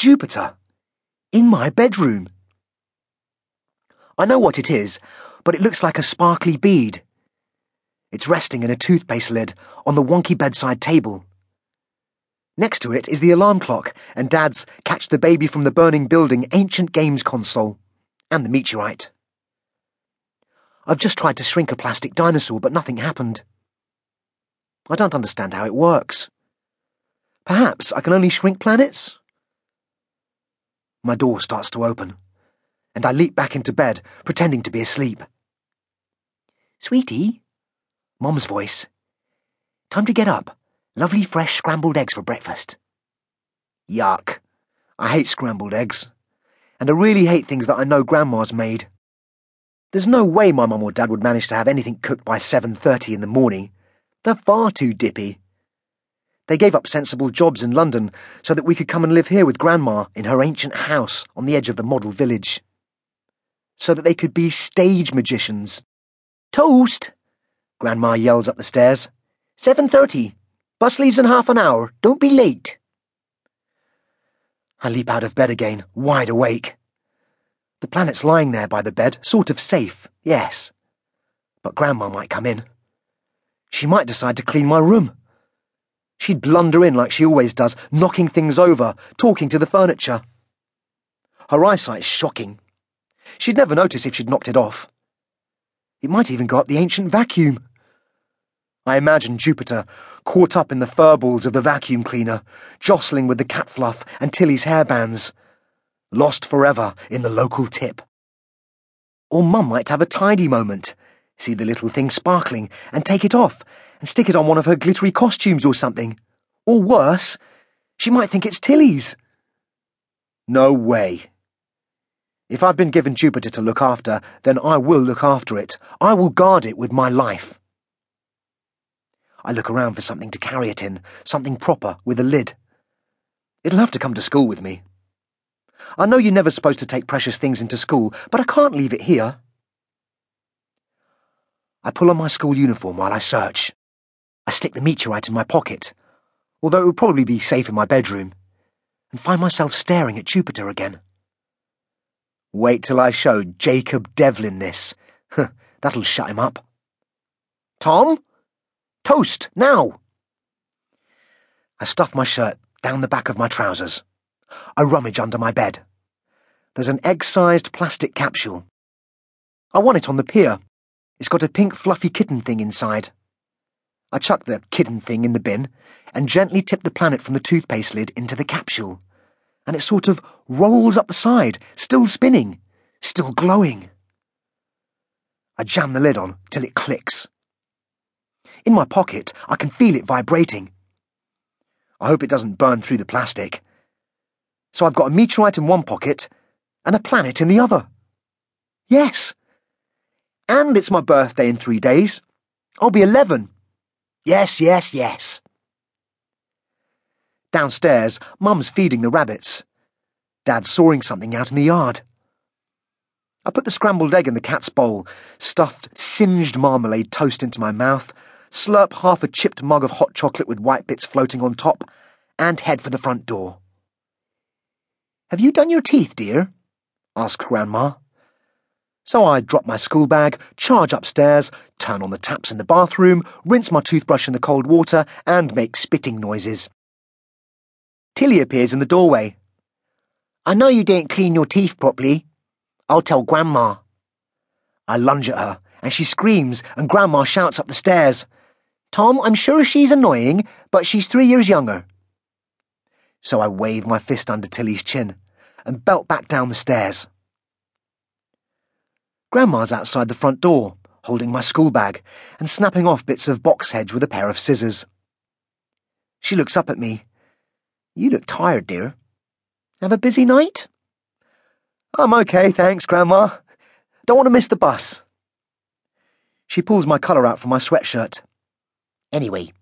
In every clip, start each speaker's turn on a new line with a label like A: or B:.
A: Jupiter. In my bedroom. I know what it is, but it looks like a sparkly bead. It's resting in a toothpaste lid on the wonky bedside table. Next to it is the alarm clock and Dad's Catch the Baby from the Burning Building ancient games console, and the meteorite. I've just tried to shrink a plastic dinosaur, but nothing happened. I don't understand how it works. Perhaps I can only shrink planets? My door starts to open, and I leap back into bed, pretending to be asleep. Sweetie? Mom's voice. Time to get up. Lovely fresh scrambled eggs for breakfast. Yuck. I hate scrambled eggs. And I really hate things that I know Grandma's made. There's no way my mum or dad would manage to have anything cooked by 7.30 in the morning. They're far too dippy. They gave up sensible jobs in London so that we could come and live here with Grandma in her ancient house on the edge of the model village. So that they could be stage magicians. Toast! Grandma yells up the stairs. 7.30. Bus leaves in half an hour. Don't be late. I leap out of bed again, wide awake. The planet's lying there by the bed, sort of safe, yes. But Grandma might come in. She might decide to clean my room. She'd blunder in like she always does, knocking things over, talking to the furniture. Her eyesight's shocking. She'd never notice if she'd knocked it off. It might even go up the ancient vacuum. I imagine Jupiter, caught up in the furballs of the vacuum cleaner, jostling with the cat fluff and Tilly's hairbands, lost forever in the local tip. Or Mum might have a tidy moment, see the little thing sparkling, and take it off, and stick it on one of her glittery costumes or something. Or worse, she might think it's Tilly's. No way. If I've been given Jupiter to look after, then I will look after it. I will guard it with my life. I look around for something to carry it in, something proper with a lid. It'll have to come to school with me. I know you're never supposed to take precious things into school, but I can't leave it here. I pull on my school uniform while I search. I stick the meteorite in my pocket, although it would probably be safe in my bedroom, and find myself staring at Jupiter again. Wait till I show Jacob Devlin this. That'll shut him up. Tom? Toast, now! I stuff my shirt down the back of my trousers. I rummage under my bed. There's an egg-sized plastic capsule. I want it on the pier. It's got a pink fluffy kitten thing inside. I chuck the kitten thing in the bin and gently tip the planet from the toothpaste lid into the capsule. And it sort of rolls up the side, still spinning, still glowing. I jam the lid on till it clicks. In my pocket, I can feel it vibrating. I hope it doesn't burn through the plastic. So I've got a meteorite in one pocket and a planet in the other. Yes. And it's my birthday in three days. I'll be 11. Yes, yes, yes. Downstairs, Mum's feeding the rabbits. Dad's sawing something out in the yard. I put the scrambled egg in the cat's bowl, stuffed singed marmalade toast into my mouth, slurp half a chipped mug of hot chocolate with white bits floating on top, and head for the front door. Have you done your teeth, dear? asked Grandma. So I drop my school bag, charge upstairs, turn on the taps in the bathroom, rinse my toothbrush in the cold water, and make spitting noises. Tilly appears in the doorway. I know you didn't clean your teeth properly. I'll tell Grandma. I lunge at her, and she screams, and Grandma shouts up the stairs. Tom, I'm sure she's annoying, but she's three years younger. So I wave my fist under Tilly's chin and belt back down the stairs. Grandma's outside the front door, holding my school bag and snapping off bits of box hedge with a pair of scissors. She looks up at me. You look tired, dear. Have a busy night? I'm okay, thanks, Grandma. Don't want to miss the bus. She pulls my collar out from my sweatshirt. Anyway,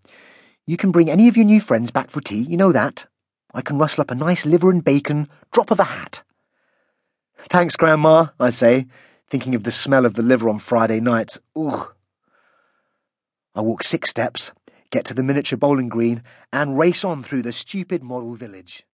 A: you can bring any of your new friends back for tea, you know that. I can rustle up a nice liver and bacon, drop of a hat. Thanks, Grandma, I say, thinking of the smell of the liver on Friday nights. Ugh. I walk six steps, get to the miniature bowling green, and race on through the stupid model village.